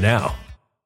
now.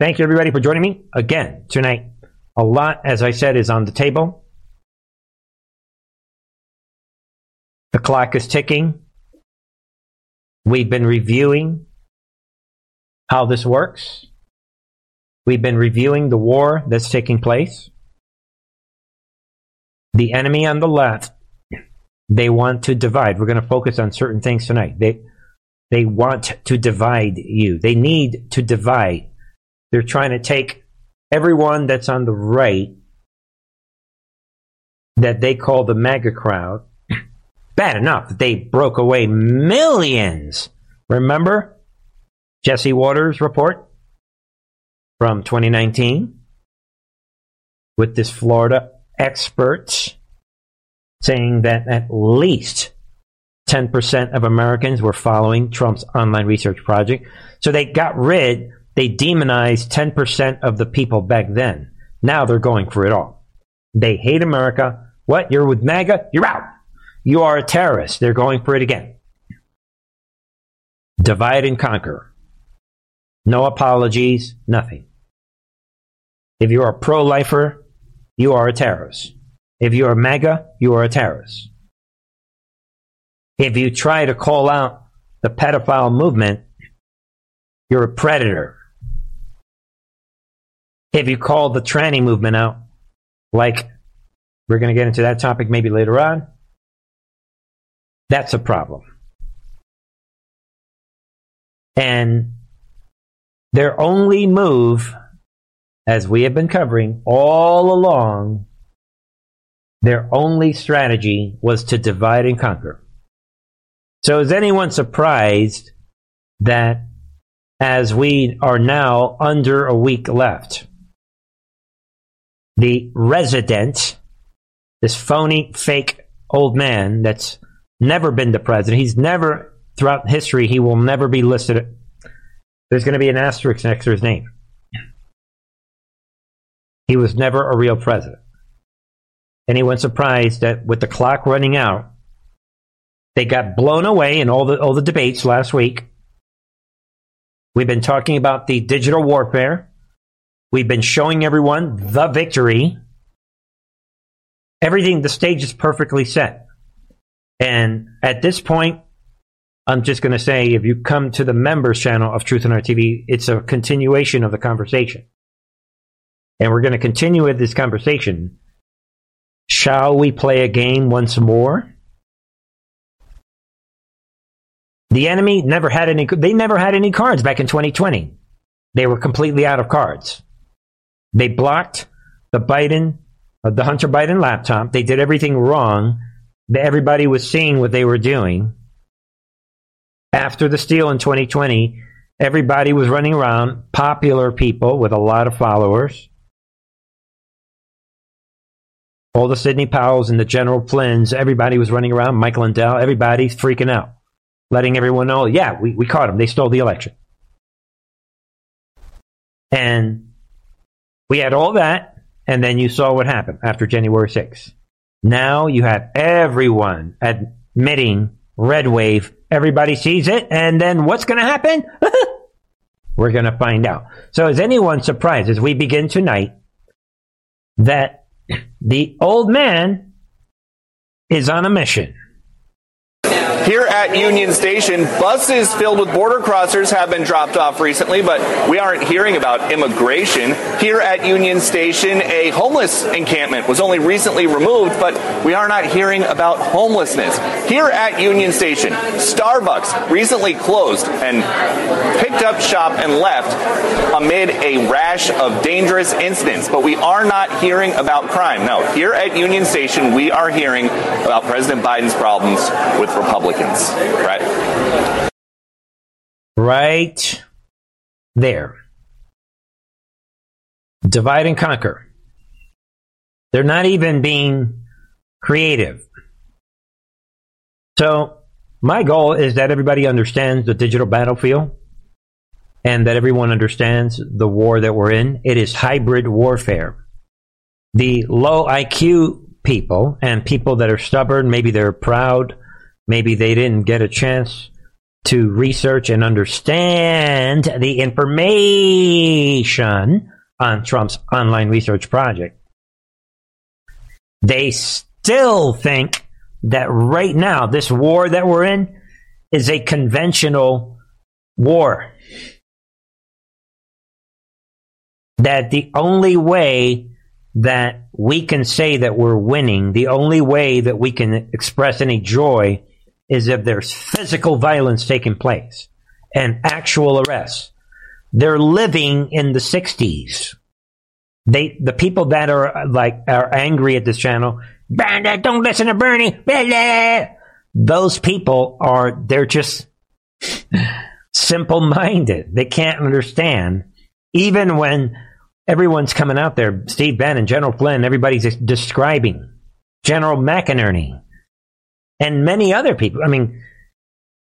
Thank you, everybody, for joining me again tonight. A lot, as I said, is on the table. The clock is ticking. We've been reviewing how this works. We've been reviewing the war that's taking place. The enemy on the left, they want to divide. We're going to focus on certain things tonight. They, they want to divide you. They need to divide. They're trying to take everyone that's on the right that they call the MAGA crowd. Bad enough that they broke away millions. Remember Jesse Watters' report from 2019 with this Florida expert saying that at least 10% of Americans were following Trump's online research project. So they got rid they demonized 10% of the people back then. Now they're going for it all. They hate America. What? You're with MAGA? You're out. You are a terrorist. They're going for it again. Divide and conquer. No apologies, nothing. If you're a pro lifer, you are a terrorist. If you're a MAGA, you are a terrorist. If you try to call out the pedophile movement, you're a predator. If you call the tranny movement out, like we're going to get into that topic maybe later on, that's a problem. And their only move, as we have been covering all along, their only strategy was to divide and conquer. So is anyone surprised that as we are now under a week left, the resident, this phony, fake old man that's never been the president. He's never, throughout history, he will never be listed. There's going to be an asterisk next to his name. He was never a real president. Anyone surprised that with the clock running out, they got blown away in all the all the debates last week. We've been talking about the digital warfare. We've been showing everyone the victory. Everything, the stage is perfectly set. And at this point, I'm just going to say if you come to the members channel of Truth and Art TV, it's a continuation of the conversation. And we're going to continue with this conversation. Shall we play a game once more? The enemy never had any, they never had any cards back in 2020. They were completely out of cards. They blocked the Biden, uh, the Hunter Biden laptop. They did everything wrong. Everybody was seeing what they were doing. After the steal in 2020, everybody was running around, popular people with a lot of followers. All the Sidney Powells and the General Flynn's, everybody was running around, Mike Lindell, everybody's freaking out, letting everyone know, yeah, we, we caught them. They stole the election. And we had all that, and then you saw what happened after January 6th. Now you have everyone admitting red wave. Everybody sees it, and then what's going to happen? We're going to find out. So, is anyone surprised as we begin tonight that the old man is on a mission? Here at Union Station, buses filled with border crossers have been dropped off recently, but we aren't hearing about immigration. Here at Union Station, a homeless encampment was only recently removed, but we are not hearing about homelessness. Here at Union Station, Starbucks recently closed and picked up shop and left amid a rash of dangerous incidents, but we are not hearing about crime. No, here at Union Station, we are hearing about President Biden's problems with Republicans. Right. Right there. divide and conquer. They're not even being creative. So, my goal is that everybody understands the digital battlefield and that everyone understands the war that we're in. It is hybrid warfare. The low IQ people and people that are stubborn, maybe they're proud, maybe they didn't get a chance to research and understand the information on Trump's online research project. They still think that right now, this war that we're in is a conventional war. That the only way that we can say that we're winning, the only way that we can express any joy is if there's physical violence taking place and actual arrests. They're living in the 60s. They, the people that are like, are angry at this channel, Bandit, don't listen to Bernie. Those people are, they're just simple minded. They can't understand. Even when everyone's coming out there, Steve Bannon, General Flynn, everybody's describing General McInerney and many other people. I mean,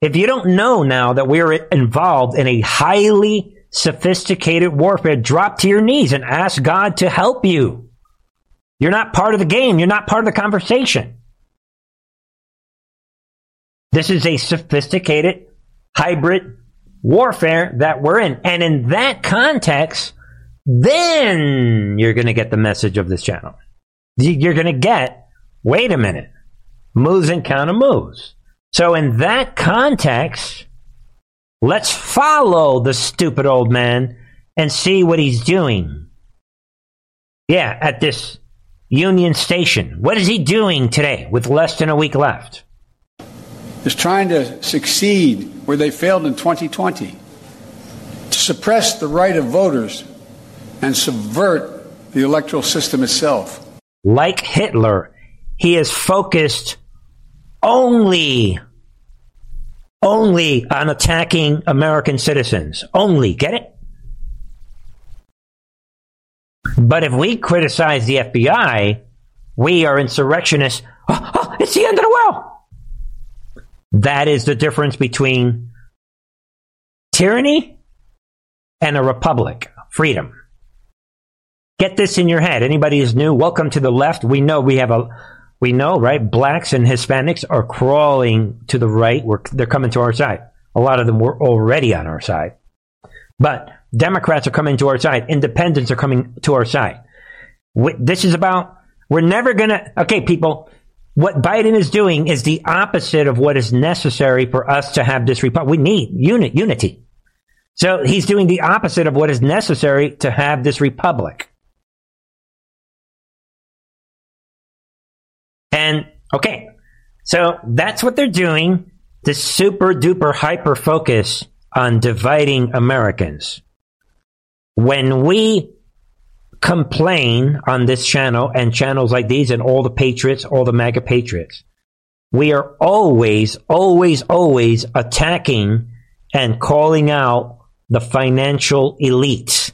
if you don't know now that we're involved in a highly sophisticated warfare, drop to your knees and ask God to help you. You're not part of the game. You're not part of the conversation. This is a sophisticated hybrid warfare that we're in. And in that context, then you're going to get the message of this channel. You're going to get, wait a minute, moves and counter moves. So in that context, let's follow the stupid old man and see what he's doing. Yeah, at this Union Station. What is he doing today with less than a week left? Is trying to succeed where they failed in 2020, to suppress the right of voters and subvert the electoral system itself. Like Hitler, he is focused only only on attacking American citizens. Only. Get it? But if we criticize the FBI, we are insurrectionists. Oh, oh, it's the end of the world. That is the difference between tyranny and a republic, freedom. Get this in your head. Anybody is new, welcome to the left. We know we have a we know, right? Blacks and Hispanics are crawling to the right. We're, they're coming to our side. A lot of them were already on our side. But Democrats are coming to our side. Independents are coming to our side. This is about, we're never going to, okay, people, what Biden is doing is the opposite of what is necessary for us to have this republic. We need unit, unity. So he's doing the opposite of what is necessary to have this republic. Okay, so that's what they're doing. The super duper hyper focus on dividing Americans. When we complain on this channel and channels like these and all the patriots, all the MAGA patriots, we are always, always, always attacking and calling out the financial elite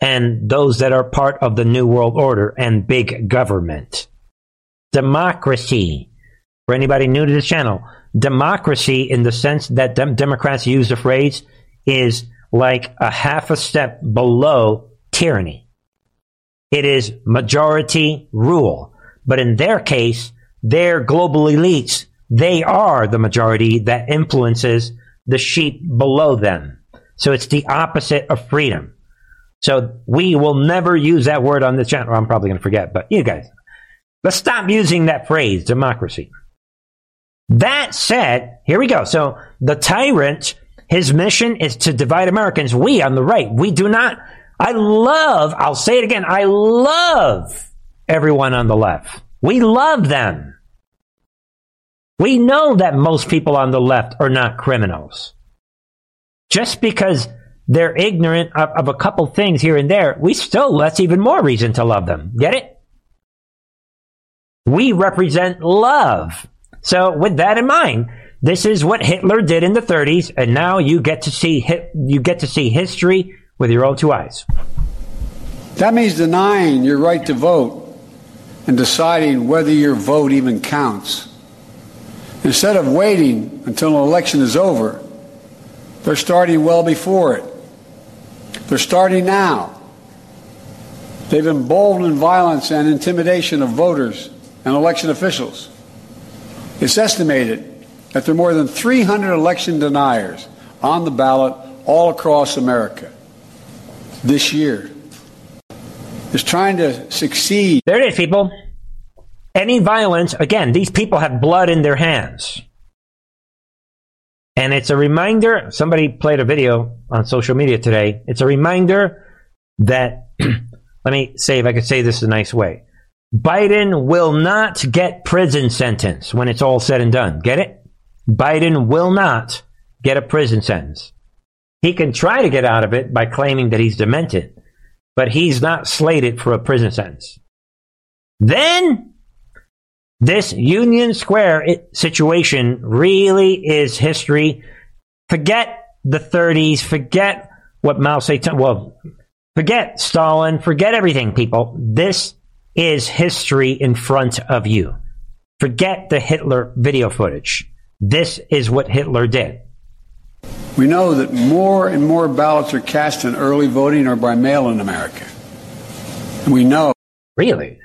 and those that are part of the New World Order and big government democracy. For anybody new to this channel, democracy, in the sense that dem- Democrats use the phrase, is like a half a step below tyranny. It is majority rule. But in their case, their global elites, they are the majority that influences the sheep below them. So it's the opposite of freedom. So we will never use that word on this channel. I'm probably going to forget, but you guys, Let's stop using that phrase, democracy. That said, here we go. So the tyrant, his mission is to divide Americans. We on the right, we do not. I love, I'll say it again, I love everyone on the left. We love them. We know that most people on the left are not criminals. Just because they're ignorant of, of a couple things here and there, we still, that's even more reason to love them. Get it? We represent love. So with that in mind, this is what Hitler did in the 30s, and now you get to see you get to see history with your own two eyes. That means denying your right to vote and deciding whether your vote even counts. Instead of waiting until an election is over, they're starting well before it. They're starting now. They've emboldened violence and intimidation of voters and election officials. It's estimated that there are more than 300 election deniers on the ballot all across America this year. Is trying to succeed. There it is, people. Any violence, again, these people have blood in their hands. And it's a reminder, somebody played a video on social media today. It's a reminder that, let me say if I could say this in a nice way. Biden will not get prison sentence when it's all said and done. Get it? Biden will not get a prison sentence. He can try to get out of it by claiming that he's demented but he's not slated for a prison sentence. Then, this Union Square situation really is history. Forget the 30s, forget what Mao Zedong, well, forget Stalin, forget everything, people. This is history in front of you. Forget the Hitler video footage. This is what Hitler did. We know that more and more ballots are cast in early voting or by mail in America. We know. Really?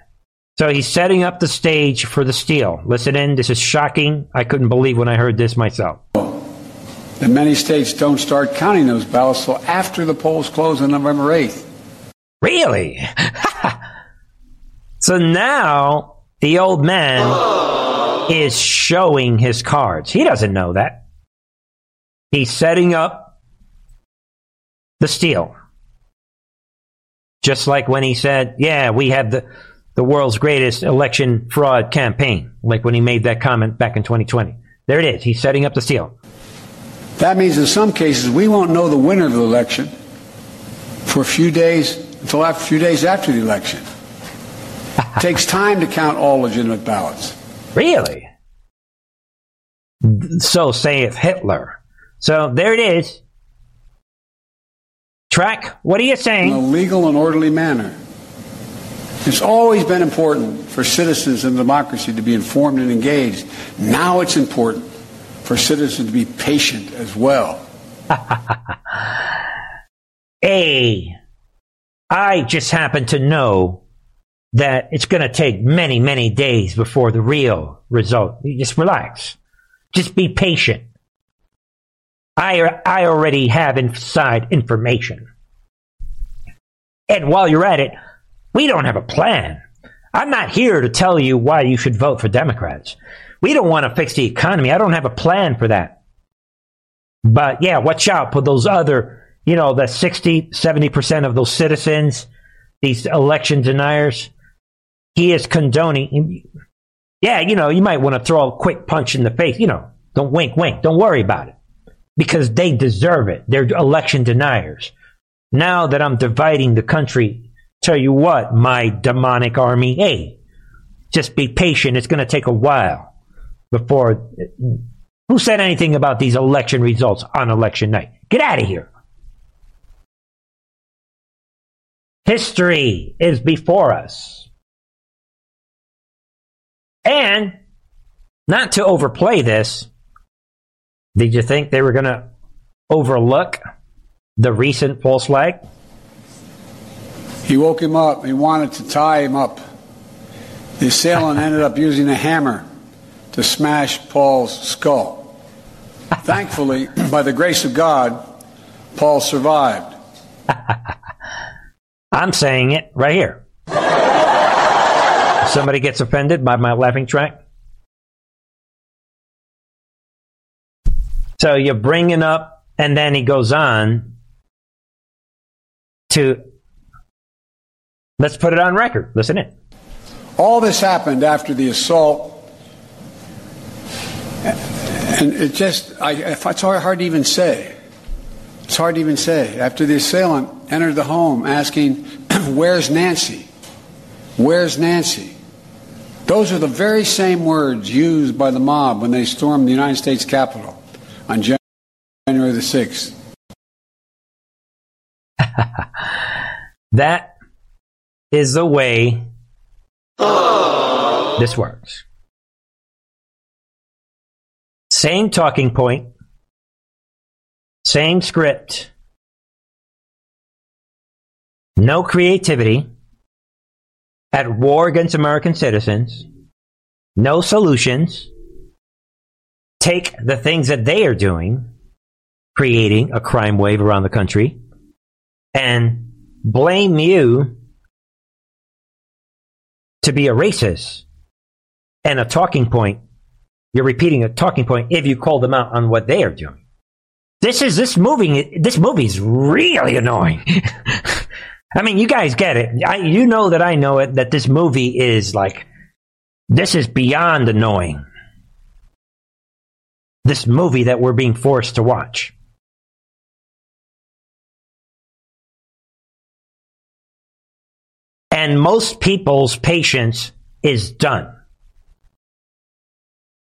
So he's setting up the stage for the steal. Listen in, this is shocking. I couldn't believe when I heard this myself. That many states don't start counting those ballots until after the polls close on November 8th. Really? so now the old man is showing his cards. He doesn't know that. He's setting up the steal. Just like when he said, yeah, we have the, the world's greatest election fraud campaign, like when he made that comment back in 2020. There it is. He's setting up the steal. That means in some cases we won't know the winner of the election for a few days until after, a few days after the election. takes time to count all legitimate ballots. Really? So saith Hitler. So there it is. Track, what are you saying? In a legal and orderly manner. It's always been important for citizens in democracy to be informed and engaged. Now it's important for citizens to be patient as well. hey, I just happen to know that it's going to take many, many days before the real result. just relax. Just be patient. I, I already have inside information. And while you're at it, we don't have a plan. I'm not here to tell you why you should vote for Democrats. We don't want to fix the economy. I don't have a plan for that. But yeah, watch out for those other, you know, the 60, 70% of those citizens, these election deniers. He is condoning. Yeah, you know, you might want to throw a quick punch in the face. You know, don't wink, wink. Don't worry about it because they deserve it. They're election deniers. Now that I'm dividing the country, tell you what, my demonic army, hey, just be patient. It's going to take a while before. Who said anything about these election results on election night? Get out of here. History is before us. And not to overplay this, did you think they were going to overlook the recent false flag? He woke him up. He wanted to tie him up. The assailant ended up using a hammer to smash Paul's skull. Thankfully, by the grace of God, Paul survived. I'm saying it right here. Somebody gets offended by my laughing track. So you're bringing up, and then he goes on to let's put it on record. Listen in. All this happened after the assault, and it just I, it's hard to even say. It's hard to even say. After the assailant entered the home asking, Where's Nancy? Where's Nancy? Those are the very same words used by the mob when they stormed the United States Capitol on January the 6th. that is the way this works. Same talking point, same script, no creativity, at war against American citizens, no solutions, take the things that they are doing, creating a crime wave around the country, and blame you to be a racist and a talking point. You're repeating a talking point if you call them out on what they are doing. This is this movie. This movie is really annoying. I mean, you guys get it. I, you know that I know it. That this movie is like this is beyond annoying. This movie that we're being forced to watch. And most people's patience is done.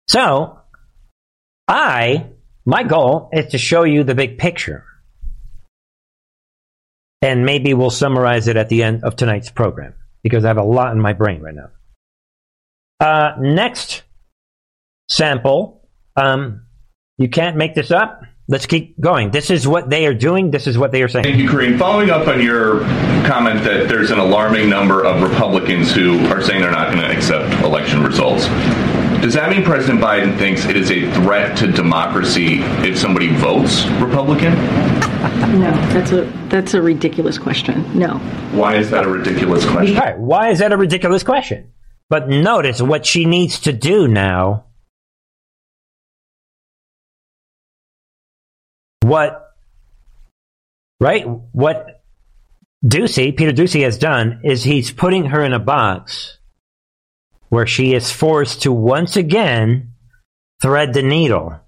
So, I, my goal is to show you the big picture. And maybe we'll summarize it at the end of tonight's program because I have a lot in my brain right now. Uh, next sample. Um, you can't make this up. Let's keep going. This is what they are doing. This is what they are saying. Thank you, Karine. Following up on your comment that there's an alarming number of Republicans who are saying they're not going to accept election results. Does that mean President Biden thinks it is a threat to democracy if somebody votes Republican? No, that's a that's a ridiculous question. No. Why is that a ridiculous question? Why is that a ridiculous question? But notice what she needs to do now what right what Doocy, Peter Doocy has done is he's putting her in a box where she is forced to once again thread the needle.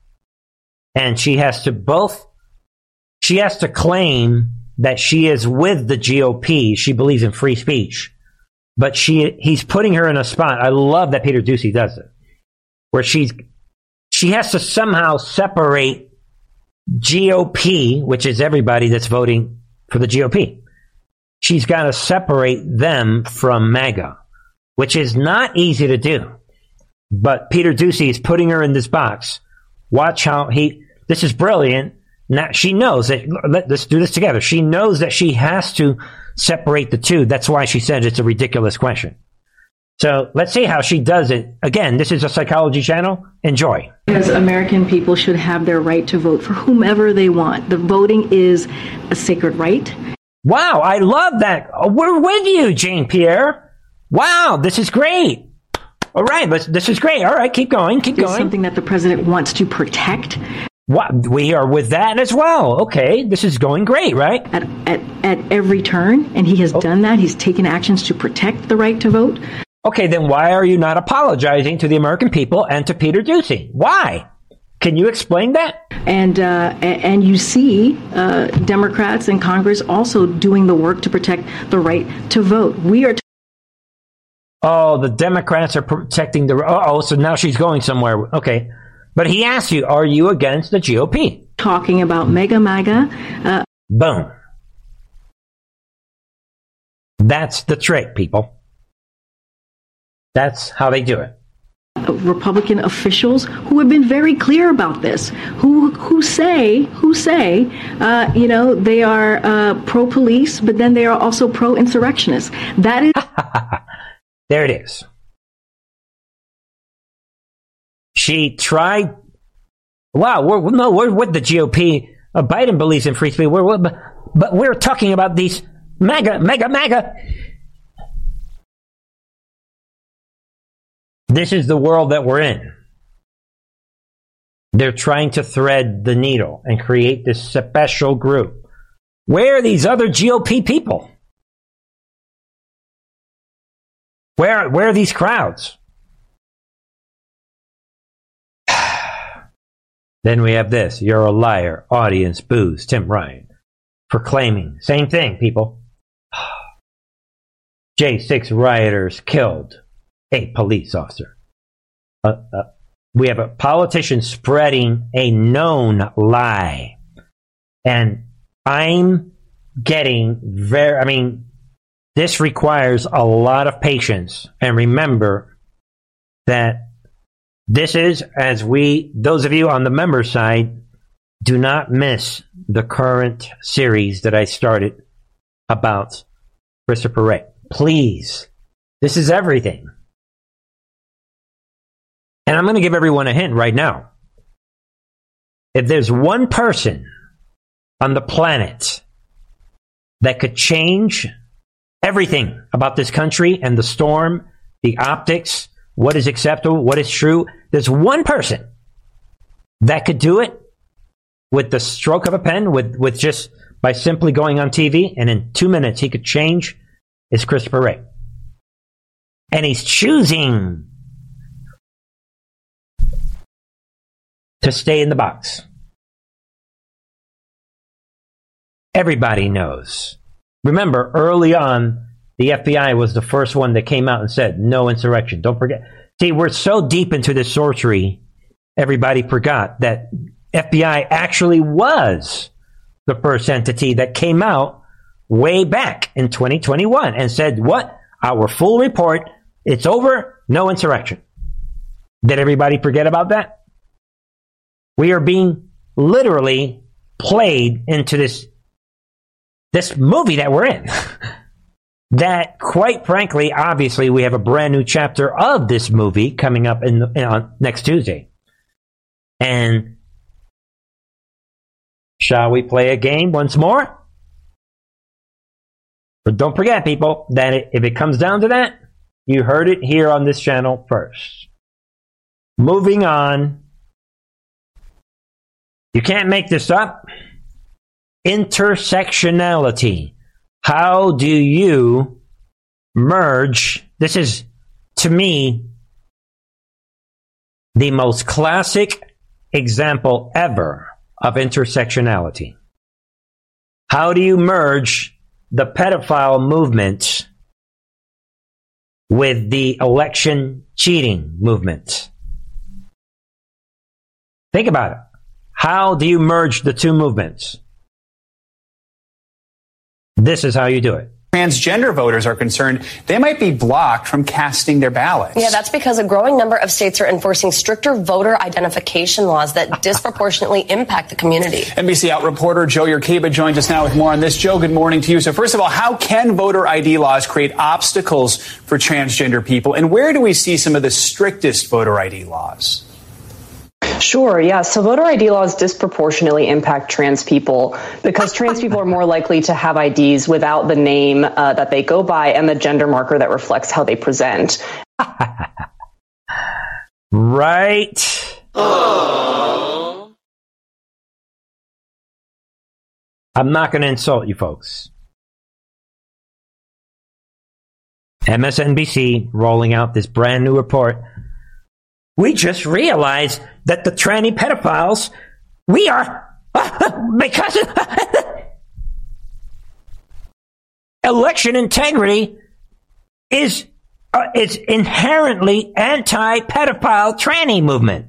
And she has to both she has to claim that she is with the GOP. She believes in free speech. But she he's putting her in a spot. I love that Peter Doocy does it. Where she's she has to somehow separate GOP, which is everybody that's voting for the GOP. She's got to separate them from MAGA, which is not easy to do. But Peter Doocy is putting her in this box. Watch how he. This is brilliant. Now she knows that. Let, let's do this together. She knows that she has to separate the two. That's why she said it's a ridiculous question. So let's see how she does it. Again, this is a psychology channel. Enjoy. Because American people should have their right to vote for whomever they want. The voting is a sacred right. Wow, I love that. We're with you, Jean-Pierre. Wow, this is great. All right, let's, this is great. All right, keep going, keep going. something that the president wants to protect. What, we are with that as well. Okay, this is going great, right? At, at, at every turn, and he has done that. He's taken actions to protect the right to vote. Okay, then why are you not apologizing to the American people and to Peter Doocy? Why? Can you explain that? And uh, and you see uh, Democrats in Congress also doing the work to protect the right to vote. We are Oh, the Democrats are protecting the. Oh, so now she's going somewhere. Okay. But he asked you, are you against the GOP? talking about mega MAGA. Uh, Boom. That's the trick, people. That's how they do it. Republican officials who have been very clear about this, who who say who say, uh, you know, they are uh, pro police, but then they are also pro insurrectionists. That is There it is. She tried. Wow, we're, no, we're with the GOP. Uh, Biden believes in free speech. We're, we're, but, we're talking about these MAGA, MAGA, MAGA. This is the world that we're in. They're trying to thread the needle and create this special group. Where are these other GOP people? Where, where are these crowds? then we have this. You're a liar. Audience boos Tim Ryan. Proclaiming. Same thing, people. J6 rioters killed a police officer. Uh, uh, we have a politician spreading a known lie. And I'm getting very, I mean, This requires a lot of patience. And remember that this is, as we, those of you on the member side, do not miss the current series that I started about Christopher Wray. Please. This is everything. And I'm going to give everyone a hint right now. If there's one person on the planet that could change everything about this country and the storm, the optics, what is acceptable, what is true, there's one person that could do it with the stroke of a pen, with, with just by simply going on TV, and in two minutes he could change, is Christopher Wray. And he's choosing to stay in the box. Everybody knows. Remember, early on, the FBI was the first one that came out and said, no insurrection. Don't forget. See, we're so deep into this sorcery, everybody forgot that FBI actually was the first entity that came out way back in 2021 and said, what? Our full report, it's over, no insurrection. Did everybody forget about that? We are being literally played into this this movie that we're in. that, quite frankly, obviously, we have a brand new chapter of this movie coming up in, in on next Tuesday. And shall we play a game once more? But don't forget, people, that if it comes down to that, you heard it here on this channel first. Moving on you can't make this up. Intersectionality. How do you merge? This is, to me, the most classic example ever of intersectionality. How do you merge the pedophile movement with the election cheating movement? Think about it. How do you merge the two movements? This is how you do it transgender voters are concerned, they might be blocked from casting their ballots. Yeah, that's because a growing number of states are enforcing stricter voter identification laws that disproportionately impact the community. NBC Out reporter Jo Yurcaba joins us now with more on this. Joe, good morning to you. So, first of all, how can voter ID laws create obstacles for transgender people? And where do we see some of the strictest voter ID laws? Sure, yeah. So voter ID laws disproportionately impact trans people because trans people are more likely to have IDs without the name uh, that they go by and the gender marker that reflects how they present. right. I'm not going to insult you folks. MSNBC rolling out this brand new report we just realized that the tranny pedophiles, we are, because election integrity is, uh, is inherently anti-pedophile tranny movement.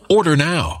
Order now.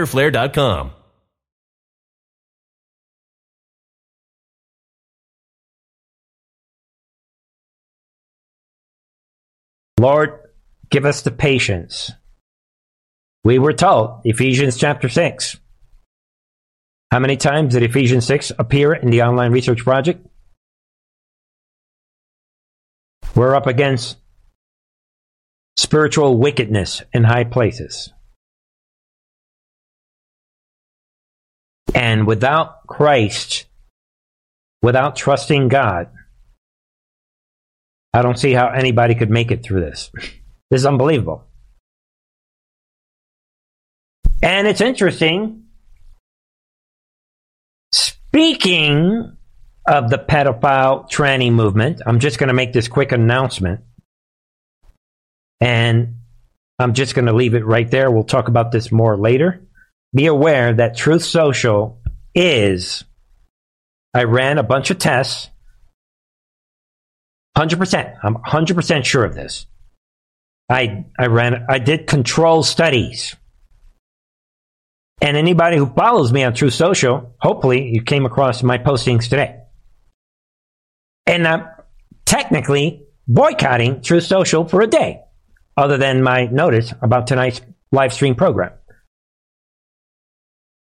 fighterflare.com. Lord, give us the patience. We were told, Ephesians chapter 6. How many times did Ephesians 6 appear in the online research project? We're up against spiritual wickedness in high places. And without Christ, without trusting God, I don't see how anybody could make it through this. This is unbelievable. And it's interesting. Speaking of the pedophile tranny movement, I'm just going to make this quick announcement. And I'm just going to leave it right there. We'll talk about this more later be aware that Truth Social is. I ran a bunch of tests. 100%. I'm 100% sure of this. I, I ran, I did control studies. And anybody who follows me on Truth Social, hopefully you came across my postings today. And I'm technically boycotting Truth Social for a day, other than my notice about tonight's live stream program.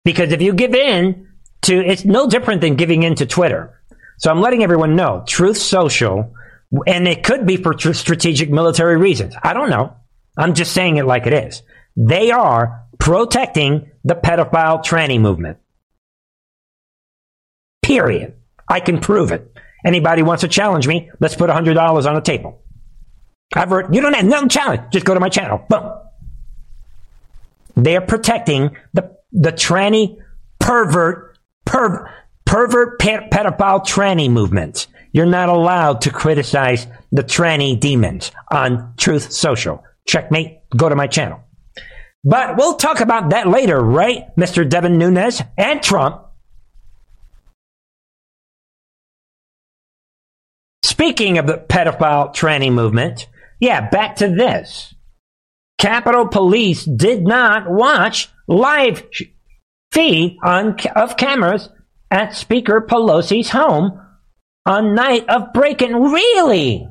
Because if you give in to, it's no different than giving in to Twitter. So I'm letting everyone know, Truth Social, and it could be for tr- strategic military reasons. I don't know. I'm just saying it like it is. They are protecting the pedophile tranny movement. Period. I can prove it. Anybody wants to challenge me, let's put $100 on the table. I've heard, you don't have no challenge. Just go to my channel. Boom. They are protecting the the tranny pervert, per, pervert pedophile tranny movement. You're not allowed to criticize the tranny demons on Truth Social. Checkmate. Go to my channel. But we'll talk about that later, right, Mr. Devin Nunes and Trump? Speaking of the pedophile tranny movement, yeah, back to this. Capitol Police did not watch live feed on of cameras at Speaker Pelosi's home on night of break-in. Really,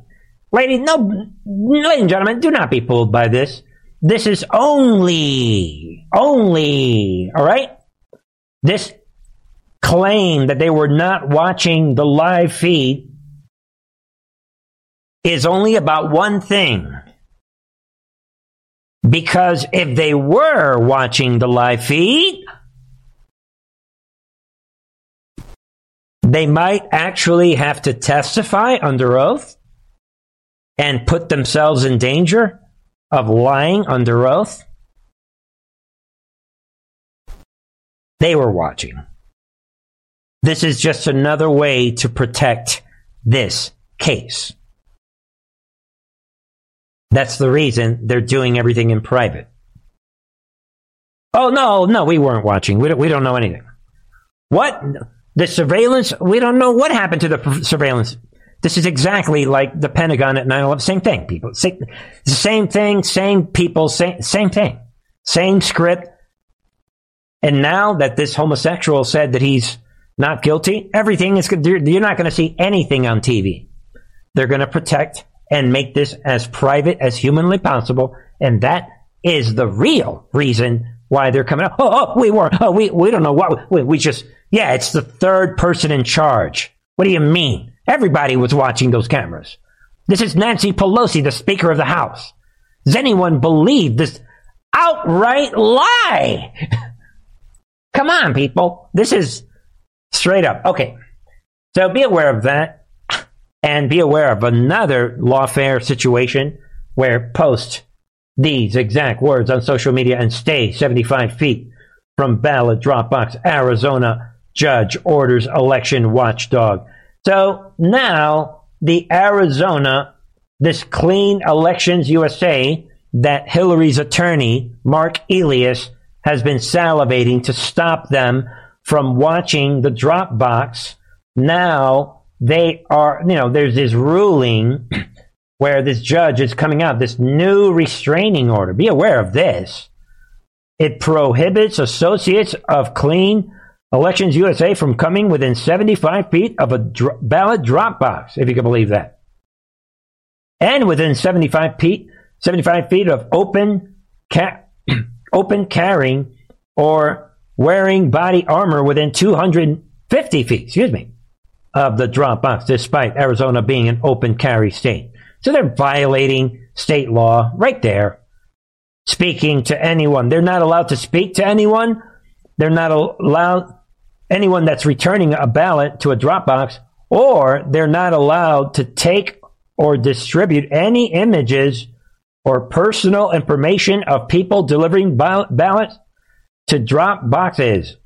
ladies, no, ladies and gentlemen, do not be fooled by this. This is only, only, all right. This claim that they were not watching the live feed is only about one thing. Because if they were watching the live feed, they might actually have to testify under oath and put themselves in danger of lying under oath. They were watching. This is just another way to protect this case. That's the reason they're doing everything in private. Oh, no, no, we weren't watching. We don't, we don't know anything. What? The surveillance? We don't know what happened to the surveillance. This is exactly like the Pentagon at 9 11. Same thing, people. Same, same thing, same people, same, same thing. Same script. And now that this homosexual said that he's not guilty, everything is. You're not going to see anything on TV. They're going to protect and make this as private as humanly possible. And that is the real reason why they're coming up. Oh, oh we were, oh, we, we don't know what, we, we just, yeah, it's the third person in charge. What do you mean? Everybody was watching those cameras. This is Nancy Pelosi, the Speaker of the House. Does anyone believe this outright lie? Come on, people. This is straight up. Okay. So be aware of that and be aware of another lawfare situation where post these exact words on social media and stay 75 feet from ballot drop box. Arizona judge orders election watchdog. So now the Arizona, this Clean Elections USA, that Hillary's attorney, Mark Elias, has been salivating to stop them from watching the drop box. Now they are, you know, there's this ruling where this judge is coming out, this new restraining order. Be aware of this. It prohibits associates of Clean Elections USA from coming within 75 feet of a dr- ballot drop box, if you can believe that. And within 75 feet, 75 feet of open, ca- open carrying or wearing body armor within 250 feet, excuse me, of the drop box, despite Arizona being an open carry state. So they're violating state law right there. Speaking to anyone. They're not allowed to speak to anyone. They're not allowed anyone that's returning a ballot to a drop box, or they're not allowed to take or distribute any images or personal information of people delivering ballots to drop boxes.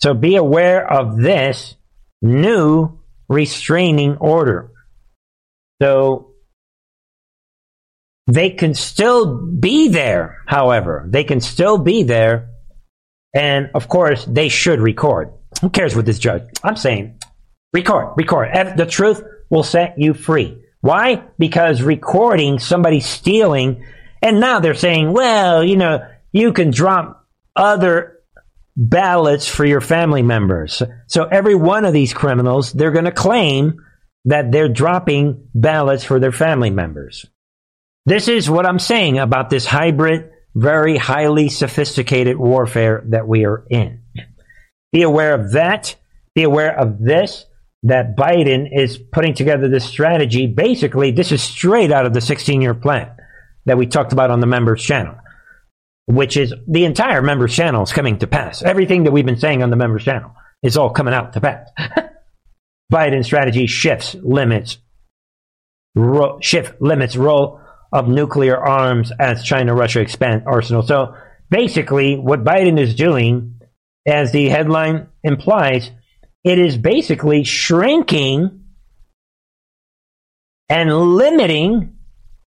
So be aware of this new restraining order. So they can still be there, however. They can still be there and of course, they should record. Who cares what this judge? I'm saying record, record. The truth will set you free. Why? Because recording somebody stealing, and now they're saying, well, you know, you can drop other ballots for your family members. So every one of these criminals, they're going to claim that they're dropping ballots for their family members. This is what I'm saying about this hybrid very highly sophisticated warfare that we are in. Be aware of that. Be aware of this that Biden is putting together this strategy. Basically, this is straight out of the 16 year plan that we talked about on the members channel, which is the entire members channel is coming to pass. Everything that we've been saying on the members channel is all coming out to pass. Biden strategy shifts limits, ro- shift limits role of nuclear arms as China Russia expand arsenal. So basically, what Biden is doing, as the headline implies, it is basically shrinking and limiting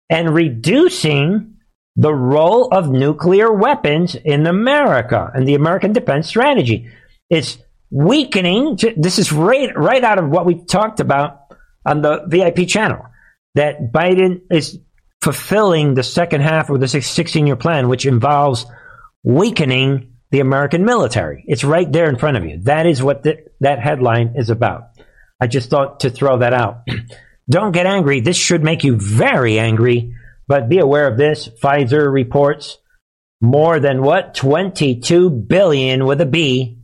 and reducing the role of nuclear weapons in America and the American defense strategy. It's weakening. This is right, right out of what we talked about on the VIP channel that Biden is fulfilling the second half of the 16 year plan, which involves weakening the American military. It's right there in front of you. That is what the, that headline is about. I just thought to throw that out. Don't get angry. This should make you very angry, but be aware of this. Pfizer reports more than what? 22 billion with a B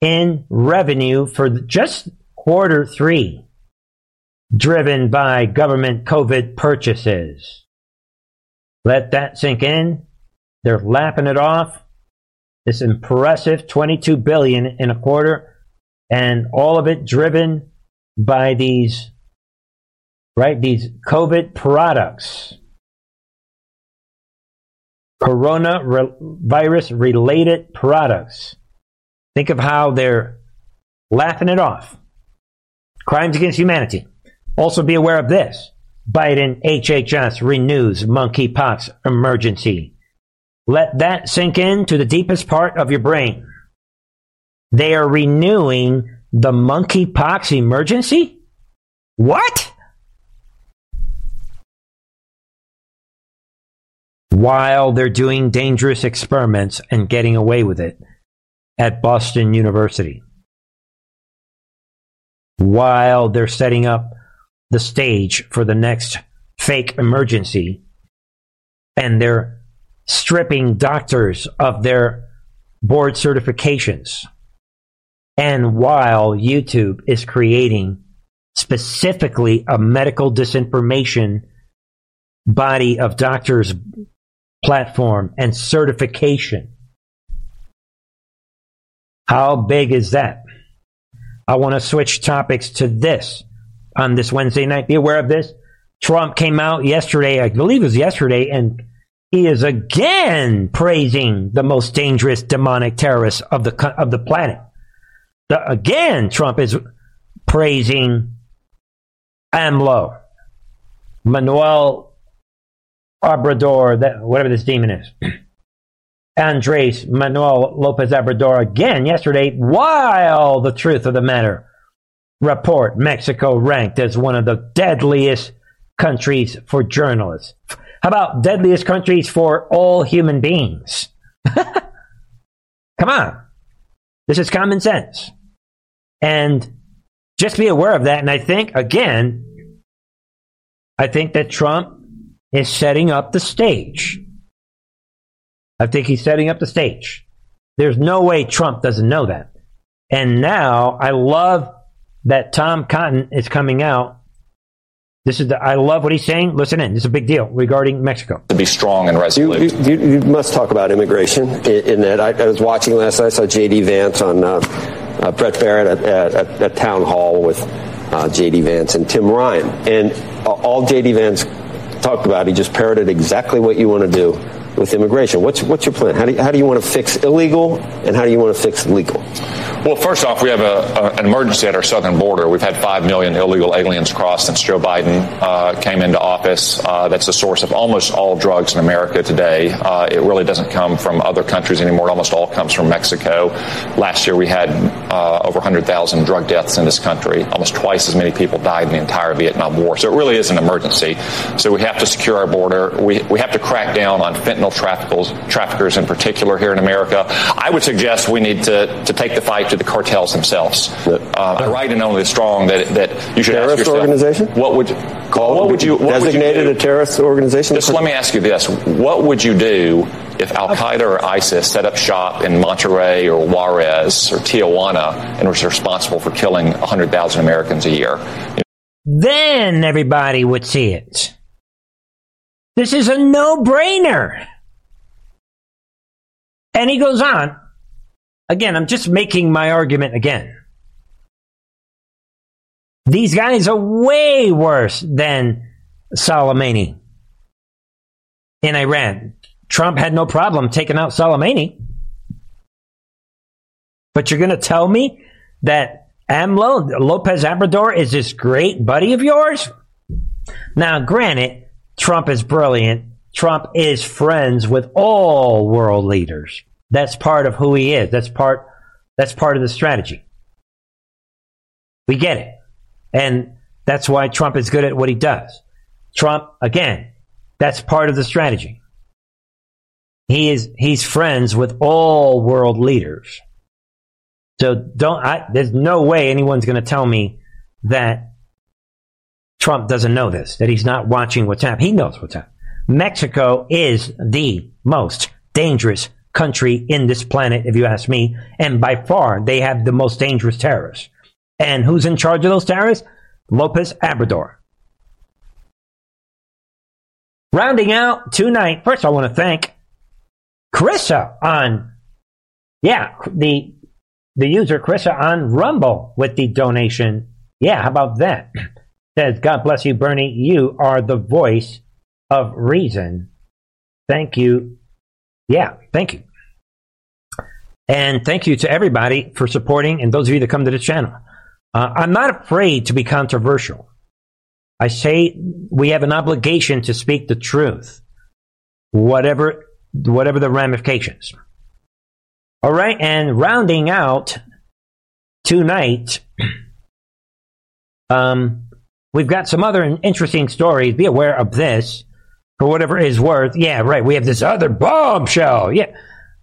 in revenue for just quarter three. driven by government COVID purchases. Let that sink in. They're lapping it off. This impressive 22 billion in a quarter and all of it driven by these right these COVID products. Coronavirus related products. Think of how they're laughing it off. Crimes against humanity. Also be aware of this. Biden HHS renews monkeypox emergency. Let that sink into the deepest part of your brain. They are renewing the monkeypox emergency? What? While they're doing dangerous experiments and getting away with it at Boston University. While they're setting up the stage for the next fake emergency and they're stripping doctors of their board certifications. And while YouTube is creating specifically a medical disinformation body of doctors platform and certification. How big is that? I want to switch topics to this on this Wednesday night. Be aware of this. Trump came out yesterday, I believe it was yesterday, and he is again praising the most dangerous demonic terrorists of the of the planet. The, again, Trump is praising AMLO, Manuel Obrador, that whatever this demon is. Andres Manuel Lopez Obrador again yesterday, while the truth of the matter report Mexico ranked as one of the deadliest countries for journalists. How about deadliest countries for all human beings? Come on. This is common sense. And just be aware of that. And I think, again, I think that Trump is setting up the stage. I think he's setting up the stage. There's no way Trump doesn't know that. And now I love that Tom Cotton is coming out. This is the, I love what he's saying. Listen in. This is a big deal regarding Mexico. To be strong and resolute. You, you, you must talk about immigration in, in that. I, I, was watching last night. I saw J.D. Vance on uh, uh, Bret Baier at, at, at, at, town hall with uh, J.D. Vance and Tim Ryan, and all J.D. Vance talked about, he just parroted exactly what you want to do with immigration. What's what's your plan? How do you, how do you want to fix illegal, and how do you want to fix legal? Well, first off, we have a, a, an emergency at our southern border. We've had five million illegal aliens cross since Joe Biden uh, came into office. Uh, that's the source of almost all drugs in America today. Uh, it really doesn't come from other countries anymore. It almost all comes from Mexico. Last year, we had uh, over 100,000 drug deaths in this country. Almost twice as many people died in the entire Vietnam War. So it really is an emergency. So we have to secure our border. We we have to crack down on fentanyl traffickers, traffickers in particular here in America. I would suggest we need to to take the fight to the cartels themselves. Uh, I write in Only the Strong that that you should terrorist ask yourself, organization. What would call what would you what designated would you a terrorist organization? Just let me ask you this: What would you do if Al Qaeda or ISIS set up shop in Monterrey or Juarez or Tijuana and was responsible for killing 100,000 Americans a year? Then everybody would see it. This is a no-brainer. And he goes on. Again, I'm just making my argument again. These guys are way worse than Soleimani in Iran. Trump had no problem taking out Soleimani. But you're going to tell me that AMLO, Lopez Obrador, is this great buddy of yours? Now, granted, Trump is brilliant. Trump is friends with all world leaders. That's part of who he is. That's part that's part of the strategy. We get it. And that's why Trump is good at what he does. Trump, again, that's part of the strategy. He is he's friends with all world leaders. So don't I, there's no way anyone's going to tell me that Trump doesn't know this, that he's not watching what's happening. He knows what's happening. Mexico is the most dangerous country in this planet, if you ask me. And by far, they have the most dangerous terrorists. And who's in charge of those terrorists? Lopez Obrador. Rounding out tonight, first I want to thank Carissa on, yeah, the the user Carissa on Rumble with the donation. Yeah, how about that? Says, God bless you, Bernie. You are the voice of reason. Thank you. Yeah, thank you. And thank you to everybody for supporting and those of you that come to the channel. Uh, I'm not afraid to be controversial. I say we have an obligation to speak the truth, whatever, whatever the ramifications. All right, and rounding out tonight, um, we've got some other interesting stories. Be aware of this for whatever is worth. Yeah, right. We have this other bombshell. Yeah.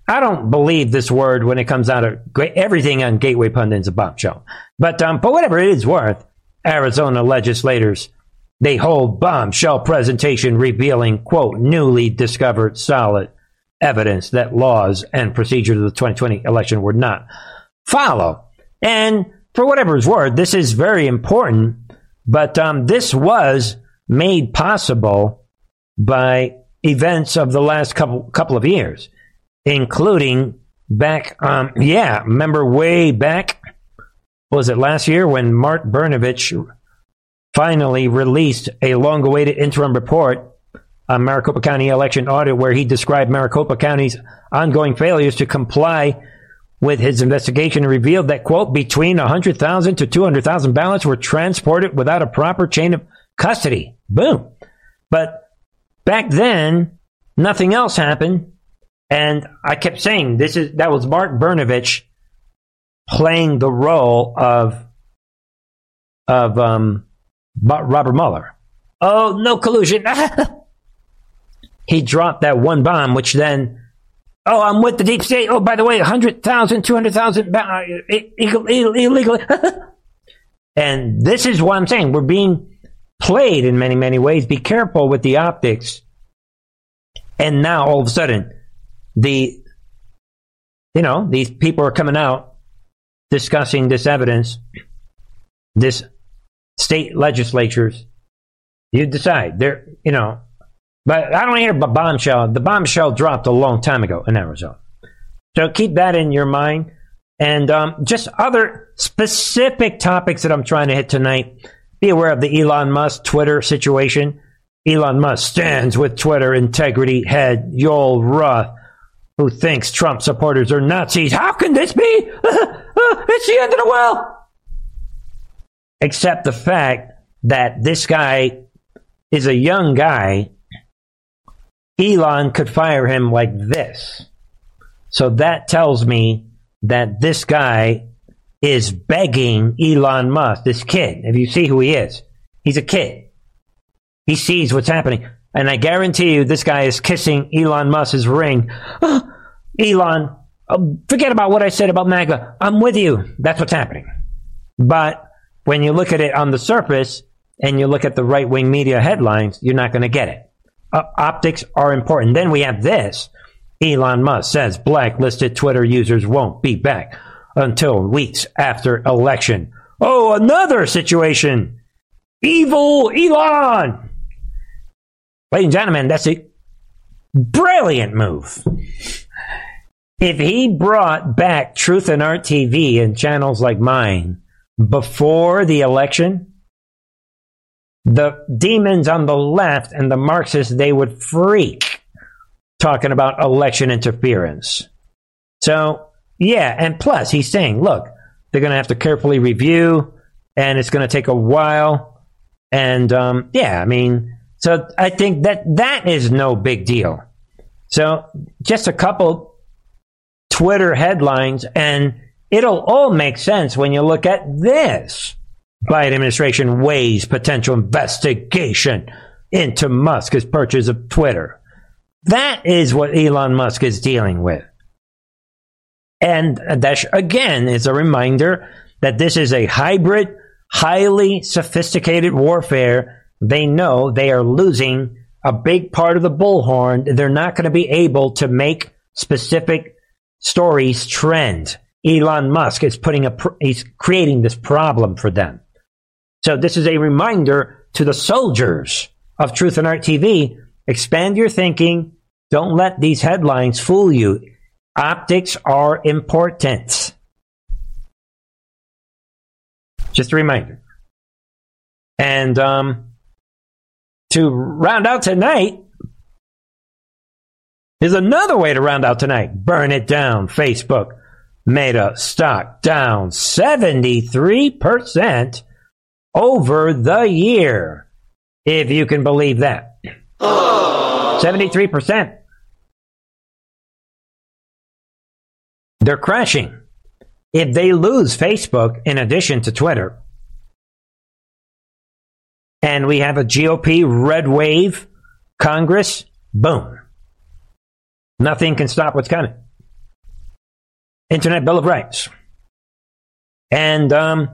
I don't believe this word when it comes out of everything on Gateway Pundit is a bombshell. But um, but whatever it is worth, Arizona legislators they hold bombshell presentation revealing quote newly discovered solid evidence that laws and procedures of the 2020 election were not followed. And for whatever it's worth, this is very important. But um, this was made possible by events of the last couple couple of years including back, um, yeah, remember way back, was it last year when Mark Brnovich finally released a long awaited interim report on Maricopa County election audit where he described Maricopa County's ongoing failures to comply with his investigation revealed that, quote, between 100,000 to 200,000 ballots were transported without a proper chain of custody. Boom. But back then, nothing else happened. And I kept saying this is that was Mark Brnovich playing the role of of um, Robert Mueller. Oh, no collusion. he dropped that one bomb, which then, oh, I'm with the deep state. Oh, by the way, 100,000, 200,000 uh, illegal. and this is what I'm saying. We're being played in many, many ways. Be careful with the optics. And now all of a sudden, the you know these people are coming out discussing this evidence this state legislatures. You decide. They're you know but i don't hear a bombshell. The bombshell dropped a long time ago in arizona. So keep that in your mind. And um, just other specific topics that i'm trying to hit tonight be aware of the elon musk twitter situation elon musk stands with twitter integrity head joel roth who thinks Trump supporters are Nazis. How can this be? it's the end of the world. Except the fact that this guy is a young guy. Elon could fire him like this. So that tells me that this guy is begging Elon Musk, this kid. If you see who he is, he's a kid. He sees what's happening. And I guarantee you, this guy is kissing Elon Musk's ring. Oh, Elon, oh, forget about what I said about MAGA. I'm with you. That's what's happening. But when you look at it on the surface and you look at the right wing media headlines, you're not going to get it. Uh, optics are important. Then we have this. Elon Musk says blacklisted Twitter users won't be back until weeks after election. Oh, another situation. Evil Elon. Ladies and gentlemen, that's a brilliant move. If he brought back Truth and Art TV and channels like mine before the election, the demons on the left and the Marxists, they would freak talking about election interference. So, yeah, and plus he's saying, look, they're going to have to carefully review and it's going to take a while. And, um, yeah, I mean, so I think that that is no big deal. So just a couple Twitter headlines, and it'll all make sense when you look at this. Biden administration weighs potential investigation into Musk's purchase of Twitter. That is what Elon Musk is dealing with. And that, again, is a reminder that this is a hybrid, highly sophisticated warfare they know they are losing a big part of the bullhorn. They're not going to be able to make specific stories trend. Elon Musk is putting a, he's creating this problem for them. So this is a reminder to the soldiers of Truth and Art TV. Expand your thinking. Don't let these headlines fool you. Optics are important. Just a reminder. And um, to round out tonight, is another way to round out tonight. Burn it down. Facebook. made a stock down 73% over the year. If you can believe that. 73%. They're crashing. If they lose Facebook in addition to Twitter, and we have a GOP red wave Congress, boom. Nothing can stop what's coming. Internet Bill of Rights. And um,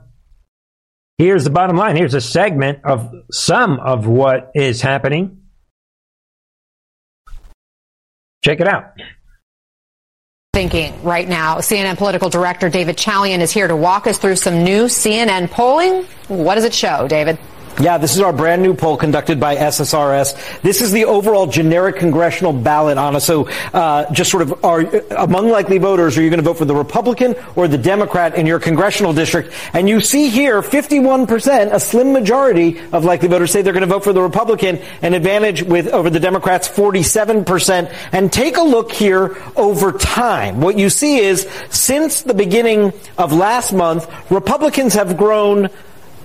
here's the bottom line. Here's a segment of some of what is happening. Check it out. Thinking right now. CNN political director David Chalian is here to walk us through some new CNN polling. What does it show, David? Yeah, this is our brand new poll conducted by SSRS. This is the overall generic congressional ballot, Anna. So, uh, just sort of are among likely voters, are you going to vote for the Republican or the Democrat in your congressional district? And you see here, 51%, a slim majority of likely voters say they're going to vote for the Republican, an advantage with over the Democrats, 47%. And take a look here over time. What you see is since the beginning of last month, Republicans have grown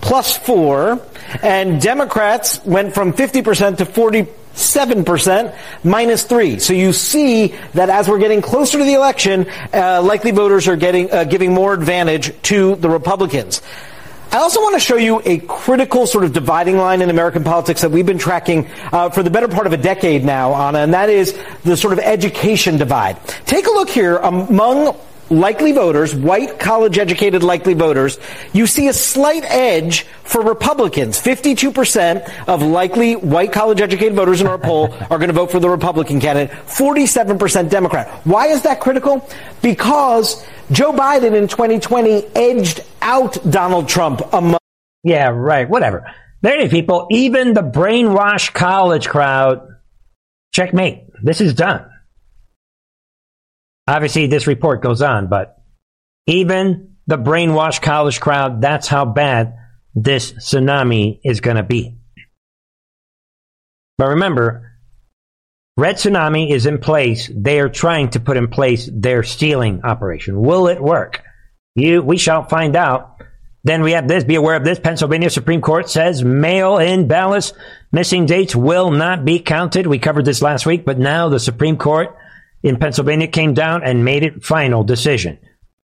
plus four, and Democrats went from 50% to 47% minus three. So you see that as we're getting closer to the election, uh, likely voters are getting uh, giving more advantage to the Republicans. I also want to show you a critical sort of dividing line in American politics that we've been tracking uh, for the better part of a decade now, Anna, and that is the sort of education divide. Take a look here among likely voters, white college educated likely voters, you see a slight edge for Republicans. 52% of likely white college educated voters in our poll are going to vote for the Republican candidate, 47% Democrat. Why is that critical? Because Joe Biden in 2020 edged out Donald Trump among. Yeah, right. Whatever. Many people, even the brainwashed college crowd, checkmate. This is done. Obviously, this report goes on, but even the brainwashed college crowd, that's how bad this tsunami is going to be. But remember, Red Tsunami is in place. They are trying to put in place their stealing operation. Will it work? You, we shall find out. Then we have this. Be aware of this. Pennsylvania Supreme Court says mail-in ballots, missing dates will not be counted. We covered this last week, but now the Supreme Court in Pennsylvania came down and made it final decision.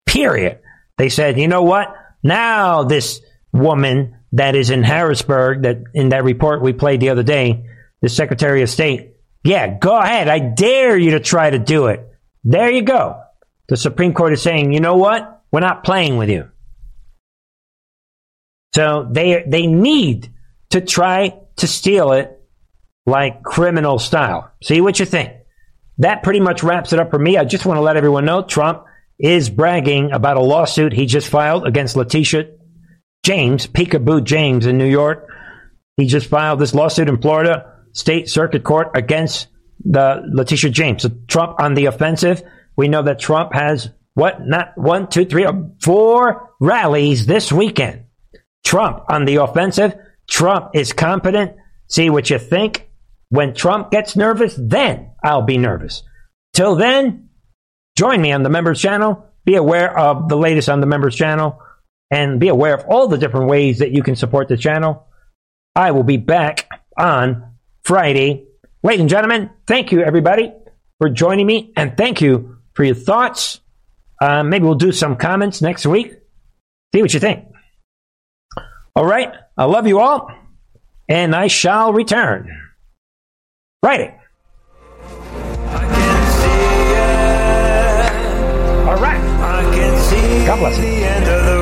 Period. They said, you know what? Now this woman that is in Harrisburg, that in that report we played the other day, the Secretary of State, yeah, go ahead. I dare you to try to do it. There you go. The Supreme Court is saying, you know what? We're not playing with you. So they they need to try to steal it like criminal style. See what you think that pretty much wraps it up for me. I just want to let everyone know Trump is bragging about a lawsuit he just filed against Letitia James, Peekaboo James in New York. He just filed this lawsuit in Florida State Circuit Court against the Letitia James. So Trump on the offensive. We know that Trump has what? Not one, two, three, uh, four rallies this weekend. Trump on the offensive. Trump is competent. See what you think. When Trump gets nervous, then I'll be nervous. Till then, join me on the members channel. Be aware of the latest on the members channel and be aware of all the different ways that you can support the channel. I will be back on Friday. Ladies and gentlemen, thank you everybody for joining me and thank you for your thoughts. Uh, maybe we'll do some comments next week. See what you think. All right. I love you all and I shall return. Writing. All right. God bless you.